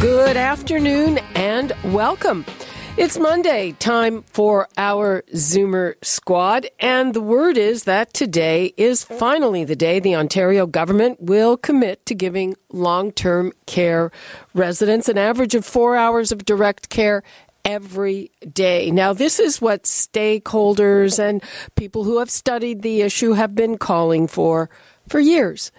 Good afternoon and welcome. It's Monday, time for our Zoomer squad, and the word is that today is finally the day the Ontario government will commit to giving long term care residents an average of four hours of direct care every day. Now, this is what stakeholders and people who have studied the issue have been calling for for years.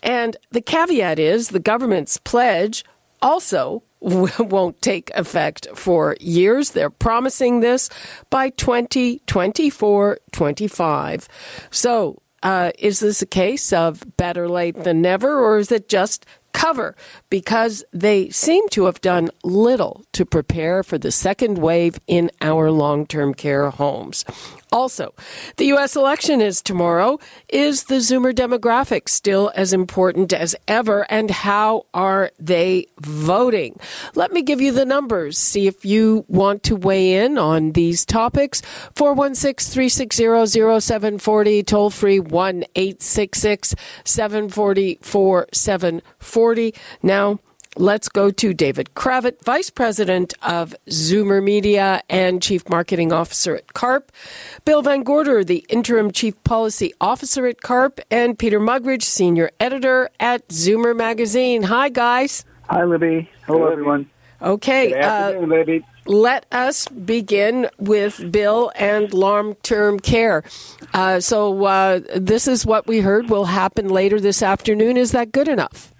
And the caveat is the government's pledge also won't take effect for years. They're promising this by 2024 25. So, uh, is this a case of better late than never, or is it just cover because they seem to have done little to prepare for the second wave in our long term care homes. Also, the U.S. election is tomorrow. Is the Zoomer demographic still as important as ever? And how are they voting? Let me give you the numbers. See if you want to weigh in on these topics. 416 360 0740, toll free 1 866 740 4740. Now, Let's go to David Cravit, Vice President of Zoomer Media and Chief Marketing Officer at CARP, Bill VanGorder, the Interim Chief Policy Officer at CARP, and Peter Muggeridge, Senior Editor at Zoomer Magazine. Hi, guys. Hi, Libby. Hello, everyone. Okay. Good afternoon, uh, Libby. Let us begin with Bill and long term care. Uh, so, uh, this is what we heard will happen later this afternoon. Is that good enough?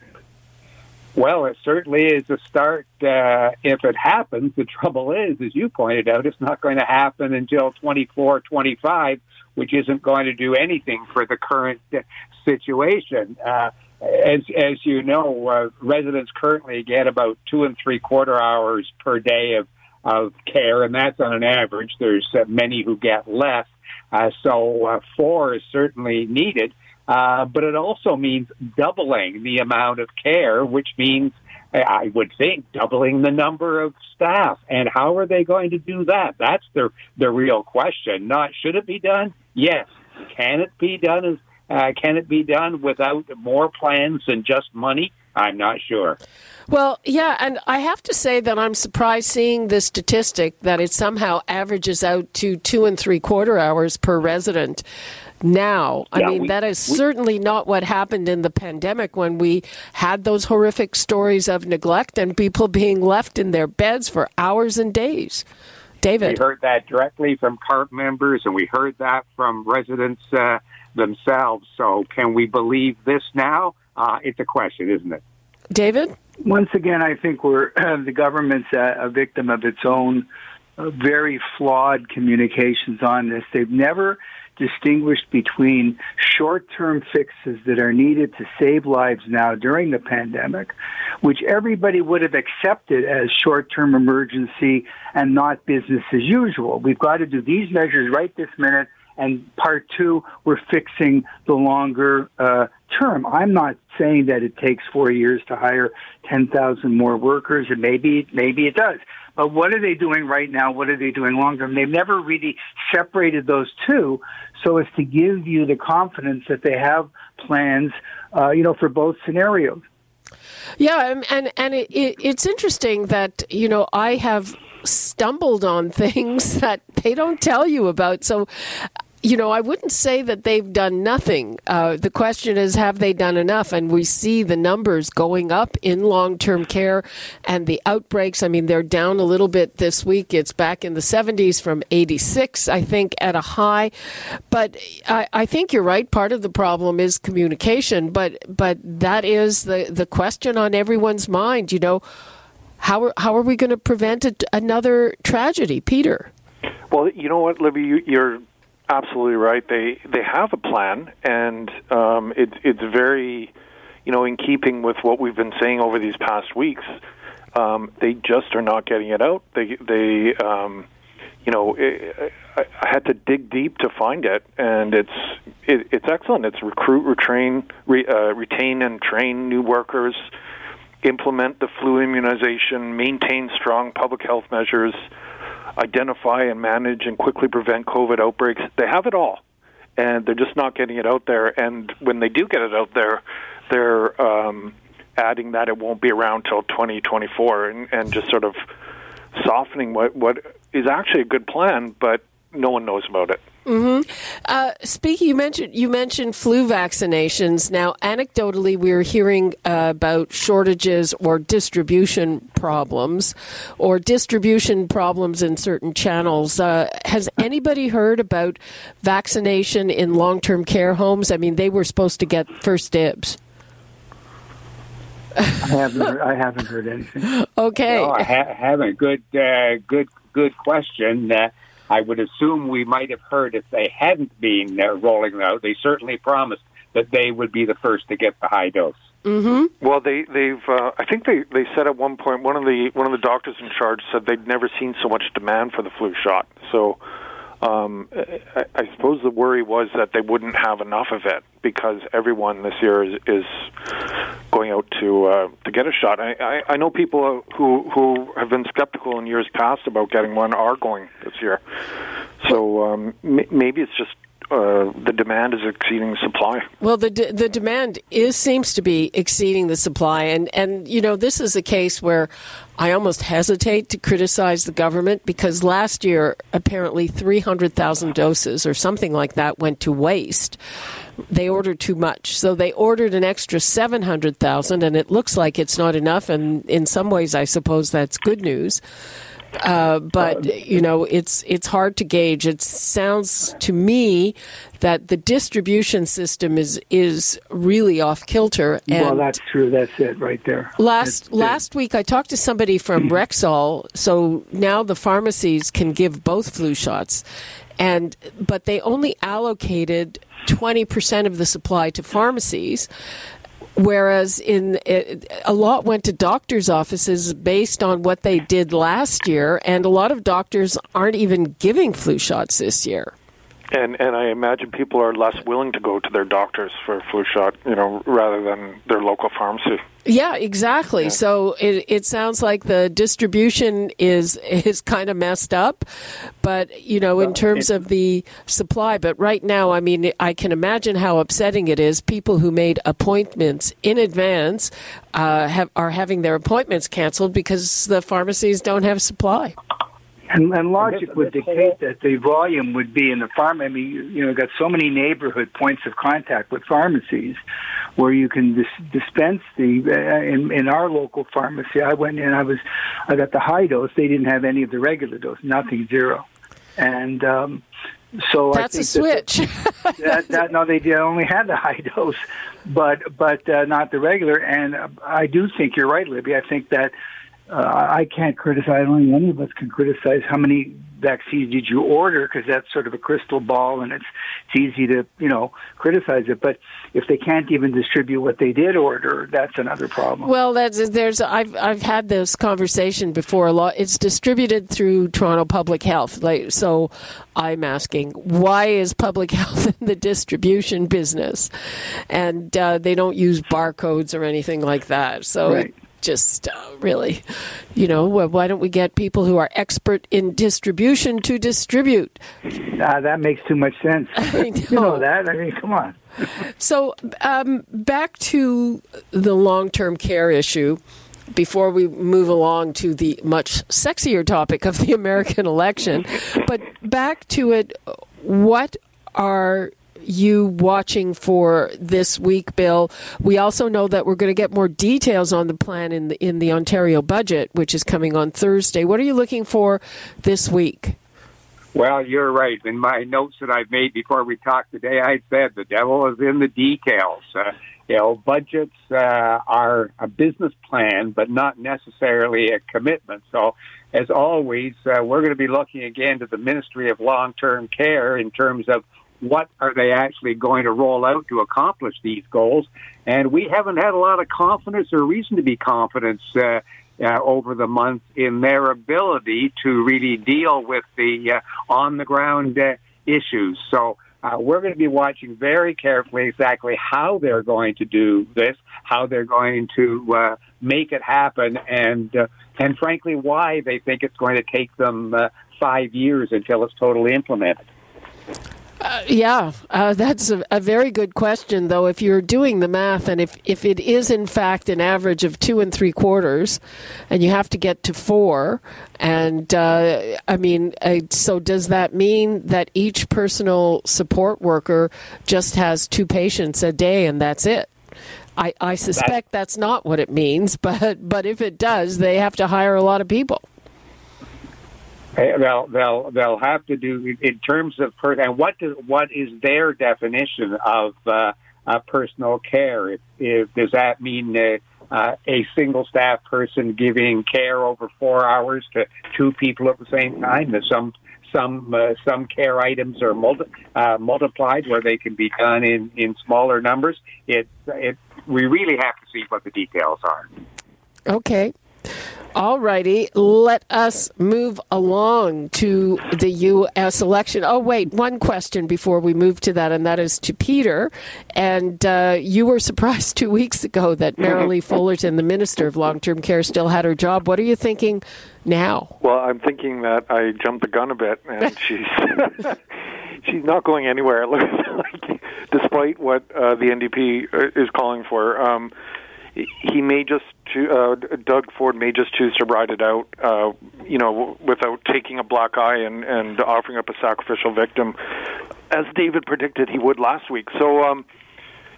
Well, it certainly is a start. Uh, if it happens, the trouble is, as you pointed out, it's not going to happen until 24, 25, which isn't going to do anything for the current uh, situation. Uh, as, as you know, uh, residents currently get about two and three quarter hours per day of, of care, and that's on an average. There's uh, many who get less. Uh, so four is certainly needed. Uh, but it also means doubling the amount of care, which means I would think doubling the number of staff. And how are they going to do that? That's the the real question. Not should it be done? Yes. Can it be done? As uh, can it be done without more plans than just money? I'm not sure. Well, yeah, and I have to say that I'm surprised seeing the statistic that it somehow averages out to two and three quarter hours per resident now. I yeah, mean, we, that is we, certainly not what happened in the pandemic when we had those horrific stories of neglect and people being left in their beds for hours and days. David. We heard that directly from CARP members, and we heard that from residents uh, themselves. So, can we believe this now? Uh, it's a question, isn't it? David? Once again, I think we're the government's a, a victim of its own uh, very flawed communications on this. They've never distinguished between short term fixes that are needed to save lives now during the pandemic, which everybody would have accepted as short term emergency and not business as usual. We've got to do these measures right this minute. And part two, we're fixing the longer uh, term. I'm not saying that it takes four years to hire 10,000 more workers, and maybe maybe it does. But what are they doing right now? What are they doing long term? They've never really separated those two so as to give you the confidence that they have plans, uh, you know, for both scenarios. Yeah, and and it, it, it's interesting that you know I have stumbled on things that they don't tell you about. So you know, I wouldn't say that they've done nothing. Uh, the question is, have they done enough? And we see the numbers going up in long term care and the outbreaks. I mean, they're down a little bit this week. It's back in the 70s from 86, I think, at a high. But I, I think you're right. Part of the problem is communication, but but that is the, the question on everyone's mind. You know, how are, how are we going to prevent a, another tragedy, Peter? Well, you know what, Libby, you, you're absolutely right. They they have a plan, and um, it's it's very, you know, in keeping with what we've been saying over these past weeks. Um, they just are not getting it out. They they um, you know it, I, I had to dig deep to find it, and it's it, it's excellent. It's recruit, retrain, re, uh, retain, and train new workers. Implement the flu immunization, maintain strong public health measures, identify and manage and quickly prevent COVID outbreaks. They have it all, and they're just not getting it out there. And when they do get it out there, they're um, adding that it won't be around till 2024, and, and just sort of softening what what is actually a good plan, but no one knows about it. Mm-hmm. Uh, speaking, you mentioned you mentioned flu vaccinations. Now, anecdotally, we're hearing uh, about shortages or distribution problems, or distribution problems in certain channels. Uh, has anybody heard about vaccination in long-term care homes? I mean, they were supposed to get first dibs. I haven't. Heard, I haven't heard anything. Okay. No, I ha- haven't. Good, uh, good, good question. I would assume we might have heard if they hadn't been uh, rolling them out. They certainly promised that they would be the first to get the high dose. Mm-hmm. Well, they they've uh, I think they they said at one point one of the one of the doctors in charge said they'd never seen so much demand for the flu shot. So um, I, I suppose the worry was that they wouldn't have enough of it because everyone this year is, is going out to uh, to get a shot. I, I, I know people who who have been skeptical in years past about getting one are going this year. So um, m- maybe it's just uh, the demand is exceeding the supply. Well, the de- the demand is seems to be exceeding the supply, and and you know this is a case where I almost hesitate to criticize the government because last year apparently three hundred thousand doses or something like that went to waste. They ordered too much, so they ordered an extra seven hundred thousand, and it looks like it's not enough. And in some ways, I suppose that's good news. Uh, but you know, it's it's hard to gauge. It sounds to me that the distribution system is is really off kilter. well, that's true. That's it right there. last That's it. last week, I talked to somebody from Rexall. So now the pharmacies can give both flu shots, and but they only allocated twenty percent of the supply to pharmacies. Whereas in it, a lot went to doctors' offices based on what they did last year, and a lot of doctors aren't even giving flu shots this year. And and I imagine people are less willing to go to their doctors for a flu shot, you know, rather than their local pharmacy. Yeah, exactly. So it it sounds like the distribution is is kind of messed up, but you know, in terms of the supply. But right now, I mean, I can imagine how upsetting it is. People who made appointments in advance uh, have are having their appointments canceled because the pharmacies don't have supply. And, and logic this- would this dictate that the volume would be in the farm. I mean, you, you know, got so many neighborhood points of contact with pharmacies where you can dis- dispense the. Uh, in, in our local pharmacy, I went in. I was, I got the high dose. They didn't have any of the regular dose. Nothing, zero. And um, so That's I a think switch. That, that, that no, they did only had the high dose, but but uh, not the regular. And uh, I do think you're right, Libby. I think that uh, I can't criticize. I don't think any of us can criticize how many vaccines did you order because that's sort of a crystal ball, and it's it's easy to you know criticize it. But if they can't even distribute what they did order, that's another problem. Well, that's there's I've I've had this conversation before a lot. It's distributed through Toronto Public Health. Like so, I'm asking why is public health in the distribution business, and uh, they don't use barcodes or anything like that. So. Right. It, just uh, really, you know, wh- why don't we get people who are expert in distribution to distribute? Ah, that makes too much sense. I You know. know that. I mean, come on. So, um, back to the long term care issue before we move along to the much sexier topic of the American election. But back to it, what are you watching for this week, Bill? We also know that we're going to get more details on the plan in the in the Ontario budget, which is coming on Thursday. What are you looking for this week? Well, you're right. In my notes that I've made before we talked today, I said the devil is in the details. Uh, you know, budgets uh, are a business plan, but not necessarily a commitment. So, as always, uh, we're going to be looking again to the Ministry of Long-Term Care in terms of what are they actually going to roll out to accomplish these goals. And we haven't had a lot of confidence or reason to be confident uh, uh, over the months in their ability to really deal with the uh, on the ground uh, issues. So uh, we're going to be watching very carefully exactly how they're going to do this, how they're going to uh, make it happen, and and frankly, why they think it's going to take them five years until it's totally implemented. Uh, yeah, uh, that's a, a, very good question, though. If you're doing the math, and if, if it is in fact an average of two and three quarters, and you have to get to four, and uh, I mean, uh, so does that mean that each personal support worker just has two patients a day and that's it? I, I suspect that's not what it means, but but if it does, they have to hire a lot of people. They'll they'll they'll have to do in terms of per, and what does what is their definition of uh, uh, personal care? If, if, does that mean uh, uh, a single staff person giving care over four hours to two people at the same time? Some some uh, some care items are multi, uh, multiplied where they can be done in in smaller numbers. It it we really have to see what the details are. Okay. All righty, let us move along to the U.S. election. Oh, wait, one question before we move to that, and that is to Peter. And uh, you were surprised two weeks ago that Merrilee Fullerton, the Minister of Long Term Care, still had her job. What are you thinking now? Well, I'm thinking that I jumped the gun a bit, and she's. she's not going anywhere. It looks like, despite what uh, the NDP uh, is calling for. Um, he may just uh, Doug Ford may just choose to ride it out, uh, you know, without taking a black eye and and offering up a sacrificial victim, as David predicted he would last week. So. Um,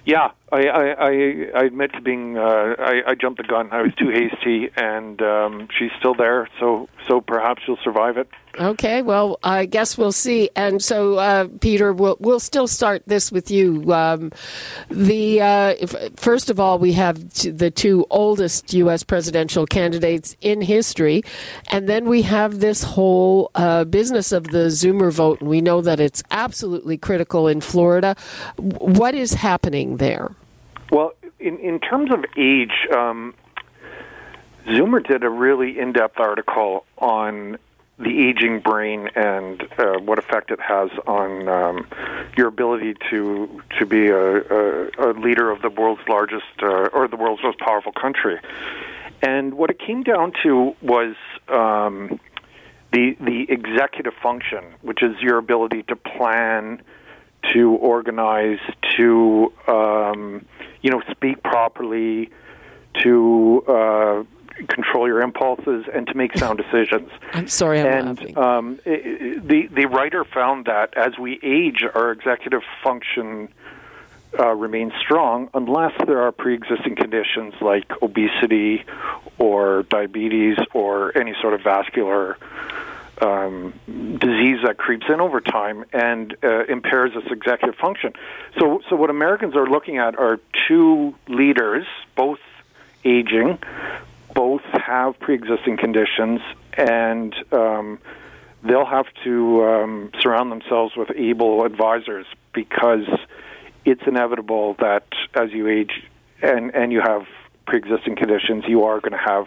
yeah, I, I, I admit to being uh, I, I jumped the gun. I was too hasty, and um, she's still there. So so perhaps she'll survive it. Okay, well, I guess we'll see. And so, uh, Peter, we'll we'll still start this with you. Um, the uh, first of all, we have the two oldest U.S. presidential candidates in history, and then we have this whole uh, business of the Zoomer vote, and we know that it's absolutely critical in Florida. What is happening there? Well, in in terms of age. Um, Zoomer did a really in-depth article on the aging brain and uh, what effect it has on um, your ability to to be a, a, a leader of the world's largest uh, or the world's most powerful country. And what it came down to was um, the the executive function, which is your ability to plan, to organize, to um, you know speak properly, to uh, control your impulses and to make sound decisions. I'm sorry, I'm and, laughing. Um, it, the the writer found that as we age, our executive function uh, remains strong unless there are pre-existing conditions like obesity or diabetes or any sort of vascular um, disease that creeps in over time and uh, impairs its executive function. So, so what Americans are looking at are two leaders, both aging, both have pre-existing conditions, and um, they'll have to um, surround themselves with able advisors because it's inevitable that as you age and and you have pre-existing conditions, you are going to have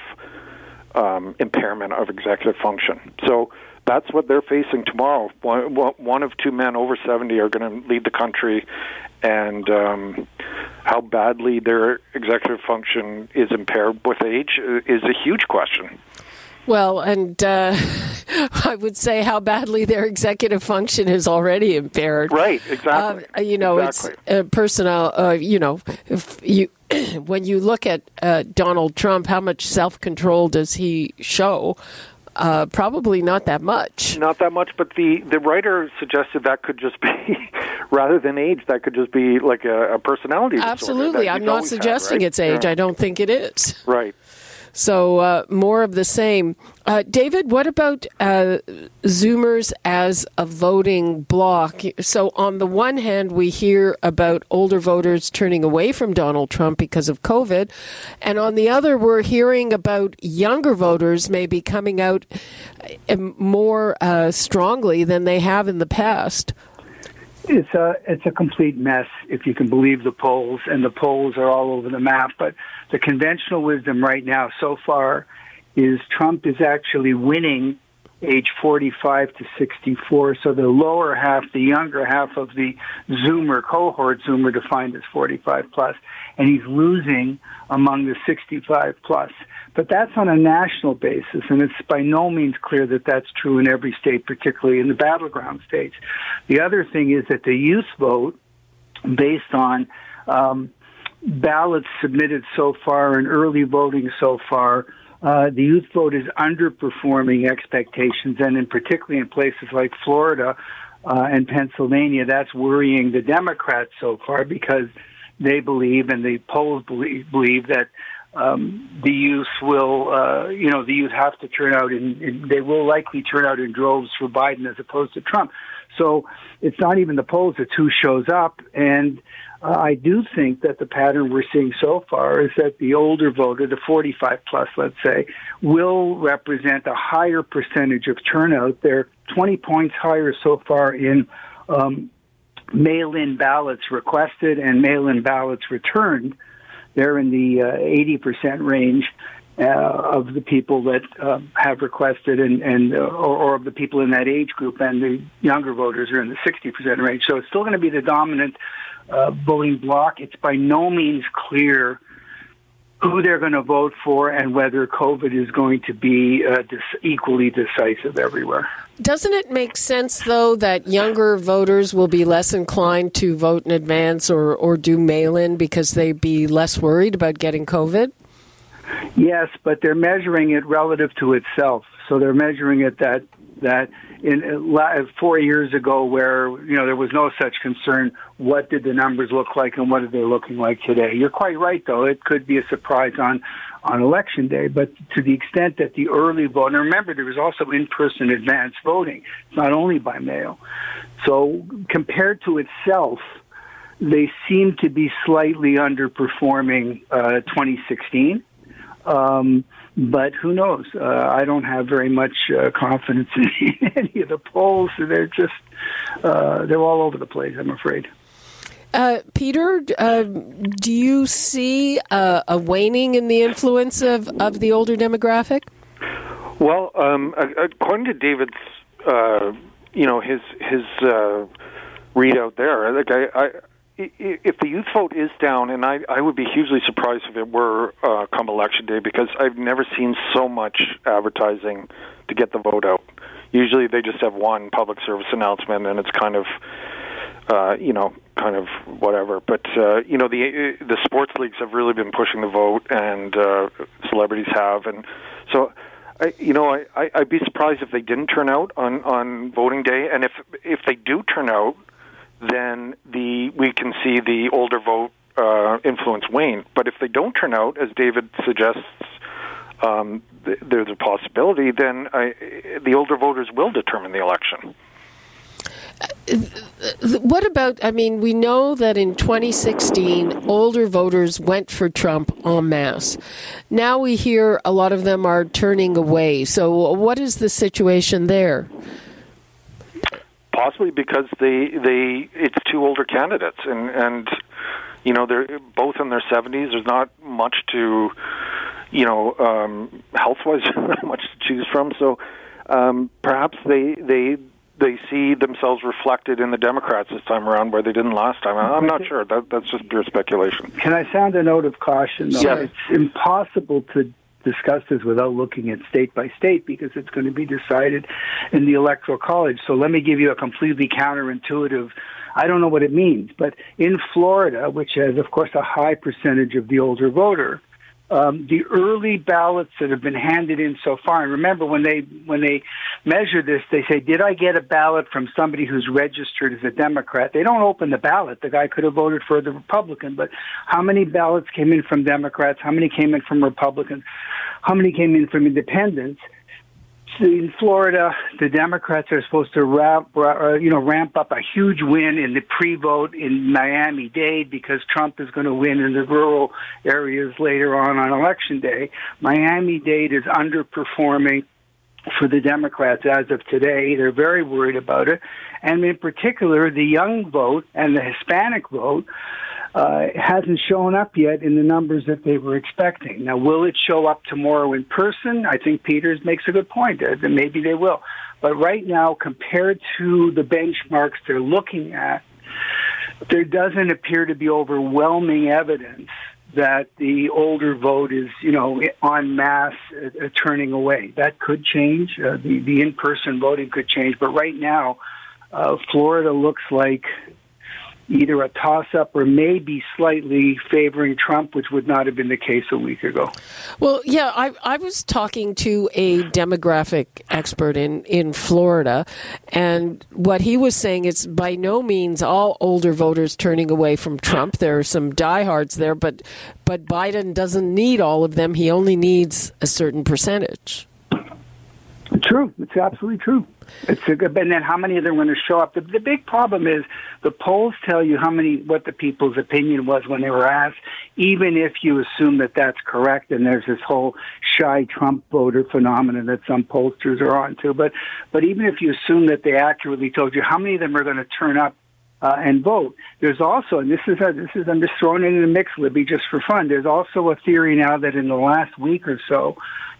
um, impairment of executive function. So that's what they're facing tomorrow. One, one of two men over 70 are going to lead the country, and um, how badly their executive function is impaired with age is a huge question. Well, and uh, I would say how badly their executive function is already impaired. Right, exactly. Uh, you know, exactly. it's uh, personnel. Uh, you know, if you when you look at uh, Donald Trump, how much self control does he show? Uh, probably not that much. Not that much, but the the writer suggested that could just be, rather than age, that could just be like a, a personality. Absolutely, I'm not suggesting had, right? it's age. Yeah. I don't think it is. Right. So uh, more of the same. Uh, David, what about uh, Zoomers as a voting bloc? So on the one hand, we hear about older voters turning away from Donald Trump because of COVID, and on the other, we're hearing about younger voters maybe coming out uh, more uh, strongly than they have in the past. It's a it's a complete mess if you can believe the polls, and the polls are all over the map. But the conventional wisdom right now, so far, is Trump is actually winning age 45 to 64. So the lower half, the younger half of the Zoomer cohort, Zoomer defined as 45 plus, and he's losing among the 65 plus. But that's on a national basis, and it's by no means clear that that's true in every state, particularly in the battleground states. The other thing is that the youth vote, based on um, ballots submitted so far and early voting so far, uh, the youth vote is underperforming expectations, and in particularly in places like Florida uh, and Pennsylvania, that's worrying the Democrats so far because they believe, and the polls believe, believe that um, the youth will, uh, you know, the youth have to turn out, in, they will likely turn out in droves for Biden as opposed to Trump. So it's not even the polls; it's who shows up, and uh, I do think that the pattern we're seeing so far is that the older voter, the 45 plus, let's say, will represent a higher percentage of turnout. They're 20 points higher so far in um, mail in ballots requested and mail in ballots returned. They're in the uh, 80% range. Uh, of the people that uh, have requested and, and uh, or, or, of the people in that age group and the younger voters are in the 60% range. So it's still going to be the dominant uh, voting bloc. It's by no means clear who they're going to vote for and whether COVID is going to be uh, dis- equally decisive everywhere. Doesn't it make sense, though, that younger voters will be less inclined to vote in advance or, or do mail in because they'd be less worried about getting COVID? Yes, but they're measuring it relative to itself. So they're measuring it that that in four years ago, where you know there was no such concern, what did the numbers look like and what are they looking like today? You're quite right, though. It could be a surprise on on election day, but to the extent that the early vote, and remember there was also in-person advance voting, it's not only by mail. So compared to itself, they seem to be slightly underperforming uh, 2016. Um, but who knows? Uh, I don't have very much uh, confidence in any of the polls. They're just uh, they're all over the place. I'm afraid. Uh, Peter, uh, do you see uh, a waning in the influence of, of the older demographic? Well, um, according to David's, you know, his his readout there, like I, I if the youth vote is down, and I, I would be hugely surprised if it were uh, come election day because I've never seen so much advertising to get the vote out. Usually they just have one public service announcement, and it's kind of, uh, you know, kind of whatever. But uh, you know, the the sports leagues have really been pushing the vote, and uh, celebrities have, and so. I, you know, I, I, I'd be surprised if they didn't turn out on on voting day, and if if they do turn out, then the we can see the older vote uh, influence wane. But if they don't turn out, as David suggests, um, th- there's a possibility. Then I, the older voters will determine the election. What about? I mean, we know that in 2016, older voters went for Trump en masse. Now we hear a lot of them are turning away. So, what is the situation there? Possibly because they they it's two older candidates and and you know they're both in their 70s there's not much to you know um health wise not much to choose from so um perhaps they they they see themselves reflected in the Democrats this time around where they didn't last time. I'm not sure. That, that's just pure speculation. Can I sound a note of caution? Though? It's impossible to discuss this without looking at state by state because it's going to be decided in the electoral college. So let me give you a completely counterintuitive I don't know what it means, but in Florida, which has of course a high percentage of the older voter, um, the early ballots that have been handed in so far. And remember, when they when they measure this, they say, "Did I get a ballot from somebody who's registered as a Democrat?" They don't open the ballot. The guy could have voted for the Republican, but how many ballots came in from Democrats? How many came in from Republicans? How many came in from Independents? in Florida, the Democrats are supposed to ramp, uh, you know, ramp up a huge win in the pre-vote in Miami-Dade because Trump is going to win in the rural areas later on on election day. Miami-Dade is underperforming for the Democrats as of today. They're very worried about it. And in particular, the young vote and the Hispanic vote uh, hasn't shown up yet in the numbers that they were expecting. Now, will it show up tomorrow in person? I think Peters makes a good point uh, that maybe they will. But right now, compared to the benchmarks they're looking at, there doesn't appear to be overwhelming evidence that the older vote is, you know, en masse uh, uh, turning away. That could change. Uh, the the in person voting could change, but right now, uh, Florida looks like either a toss up or maybe slightly favoring Trump, which would not have been the case a week ago. Well, yeah, I, I was talking to a demographic expert in, in Florida, and what he was saying is by no means all older voters turning away from Trump. There are some diehards there, but but Biden doesn't need all of them. He only needs a certain percentage. True. It's absolutely true. It's a good, and then how many of them are going to show up? The, the big problem is the polls tell you how many, what the people's opinion was when they were asked, even if you assume that that's correct. And there's this whole shy Trump voter phenomenon that some pollsters are onto. But, but even if you assume that they accurately told you how many of them are going to turn up uh, and vote. There's also, and this is a, this is I'm just throwing it in the mix, Libby, just for fun. There's also a theory now that in the last week or so,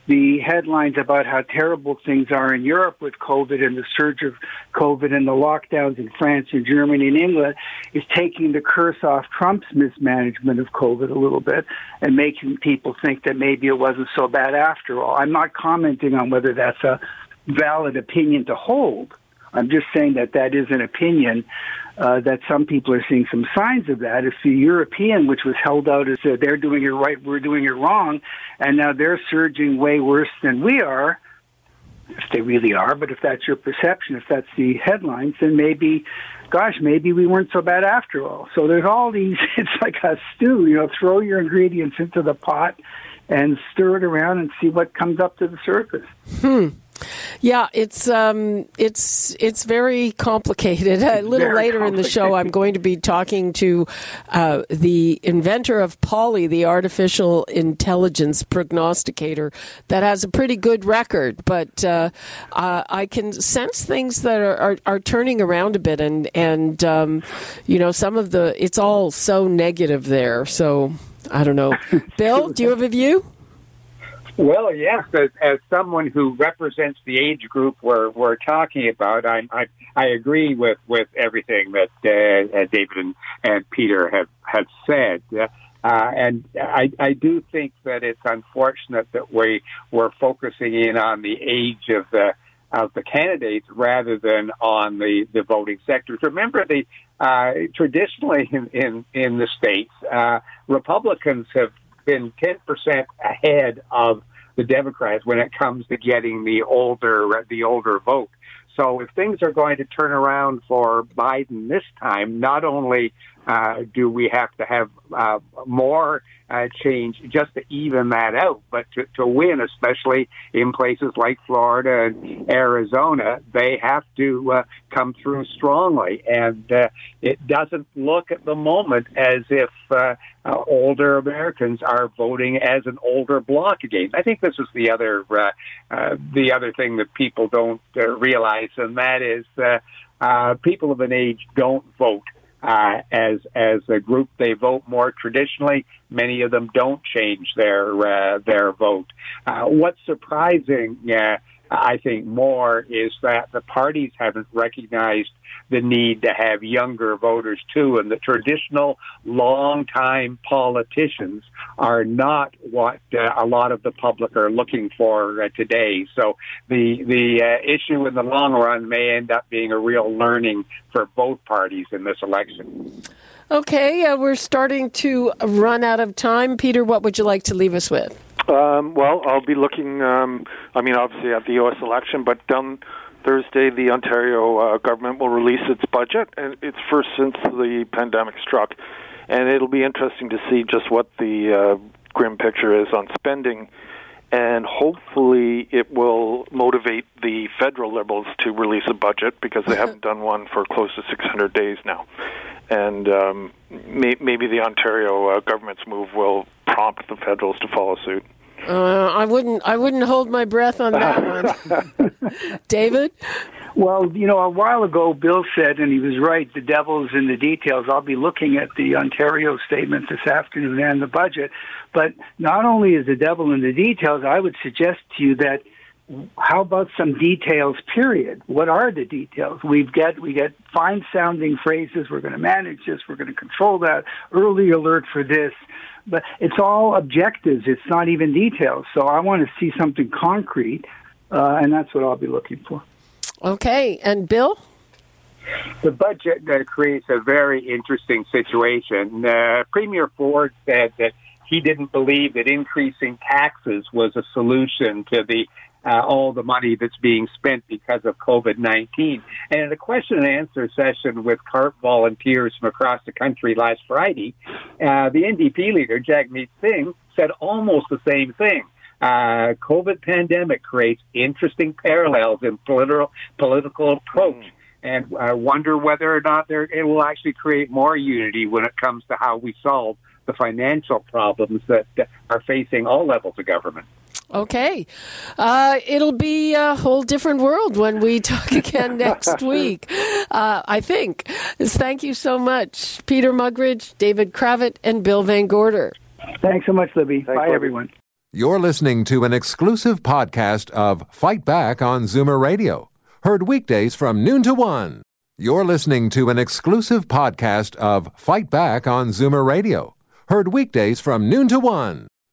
the headlines about how terrible things are in Europe with COVID and the surge of COVID and the lockdowns in France and Germany and England is taking the curse off Trump's mismanagement of COVID a little bit and making people think that maybe it wasn't so bad after all. I'm not commenting on whether that's a valid opinion to hold. I'm just saying that that is an opinion uh, that some people are seeing some signs of that. If the European, which was held out as uh, they're doing it right, we're doing it wrong, and now they're surging way worse than we are, if they really are, but if that's your perception, if that's the headlines, then maybe, gosh, maybe we weren't so bad after all. So there's all these, it's like a stew, you know, throw your ingredients into the pot and stir it around and see what comes up to the surface. Hmm. Yeah, it's um, it's it's very complicated. A little later in the show, I'm going to be talking to uh, the inventor of Polly, the artificial intelligence prognosticator, that has a pretty good record. But uh, uh, I can sense things that are, are, are, turning around a bit, and and um, you know some of the it's all so negative there. So I don't know, Bill. Do you have a view? Well, yes. As, as someone who represents the age group we're we're talking about, I I, I agree with, with everything that uh, David and, and Peter have have said. Uh, and I, I do think that it's unfortunate that we we're focusing in on the age of the of the candidates rather than on the, the voting sectors. Remember, the uh, traditionally in, in in the states, uh, Republicans have been 10% ahead of the Democrats when it comes to getting the older the older vote. So if things are going to turn around for Biden this time, not only uh, do we have to have uh, more uh, change just to even that out. But to, to win, especially in places like Florida and Arizona, they have to uh, come through strongly. And uh, it doesn't look at the moment as if uh, uh, older Americans are voting as an older bloc again. I think this is the other uh, uh, the other thing that people don't uh, realize, and that is uh, uh, people of an age don't vote uh, as as a group. They vote more traditionally. Many of them don't change their uh, their vote. Uh, what's surprising, uh, I think, more is that the parties haven't recognized the need to have younger voters too. And the traditional long-time politicians are not what uh, a lot of the public are looking for uh, today. So the the uh, issue in the long run may end up being a real learning for both parties in this election. Okay, uh, we're starting to run out of time. Peter, what would you like to leave us with? Um, well, I'll be looking. Um, I mean, obviously at the U.S. election, but down Thursday, the Ontario uh, government will release its budget, and it's first since the pandemic struck. And it'll be interesting to see just what the uh, grim picture is on spending. And hopefully, it will motivate the federal Liberals to release a budget because they haven't done one for close to 600 days now. And um, may- maybe the Ontario uh, government's move will prompt the Federals to follow suit. Uh, I wouldn't. I wouldn't hold my breath on that one, David. Well, you know, a while ago, Bill said, and he was right, the devil's in the details. I'll be looking at the Ontario statement this afternoon and the budget. But not only is the devil in the details, I would suggest to you that how about some details period? What are the details? We get we get fine sounding phrases. We're going to manage this. We're going to control that. Early alert for this. But it's all objectives. It's not even details. So i want to see something concrete uh, and that's what i'll be looking for. Okay. And bill? The budget uh, creates a very interesting situation. Uh, Premier Ford said that he didn't believe that increasing taxes was a solution to the uh, all the money that's being spent because of COVID 19. And in a question and answer session with CARP volunteers from across the country last Friday, uh, the NDP leader, Jagmeet Singh, said almost the same thing. Uh, COVID pandemic creates interesting parallels in political political approach, and I wonder whether or not there, it will actually create more unity when it comes to how we solve the financial problems that are facing all levels of government. Okay. Uh, it'll be a whole different world when we talk again next week, uh, I think. Thank you so much, Peter Muggeridge, David Cravit, and Bill VanGorder. Thanks so much, Libby. Thanks, Bye, Libby. everyone. You're listening to an exclusive podcast of Fight Back on Zoomer Radio, heard weekdays from noon to one. You're listening to an exclusive podcast of Fight Back on Zoomer Radio, heard weekdays from noon to one.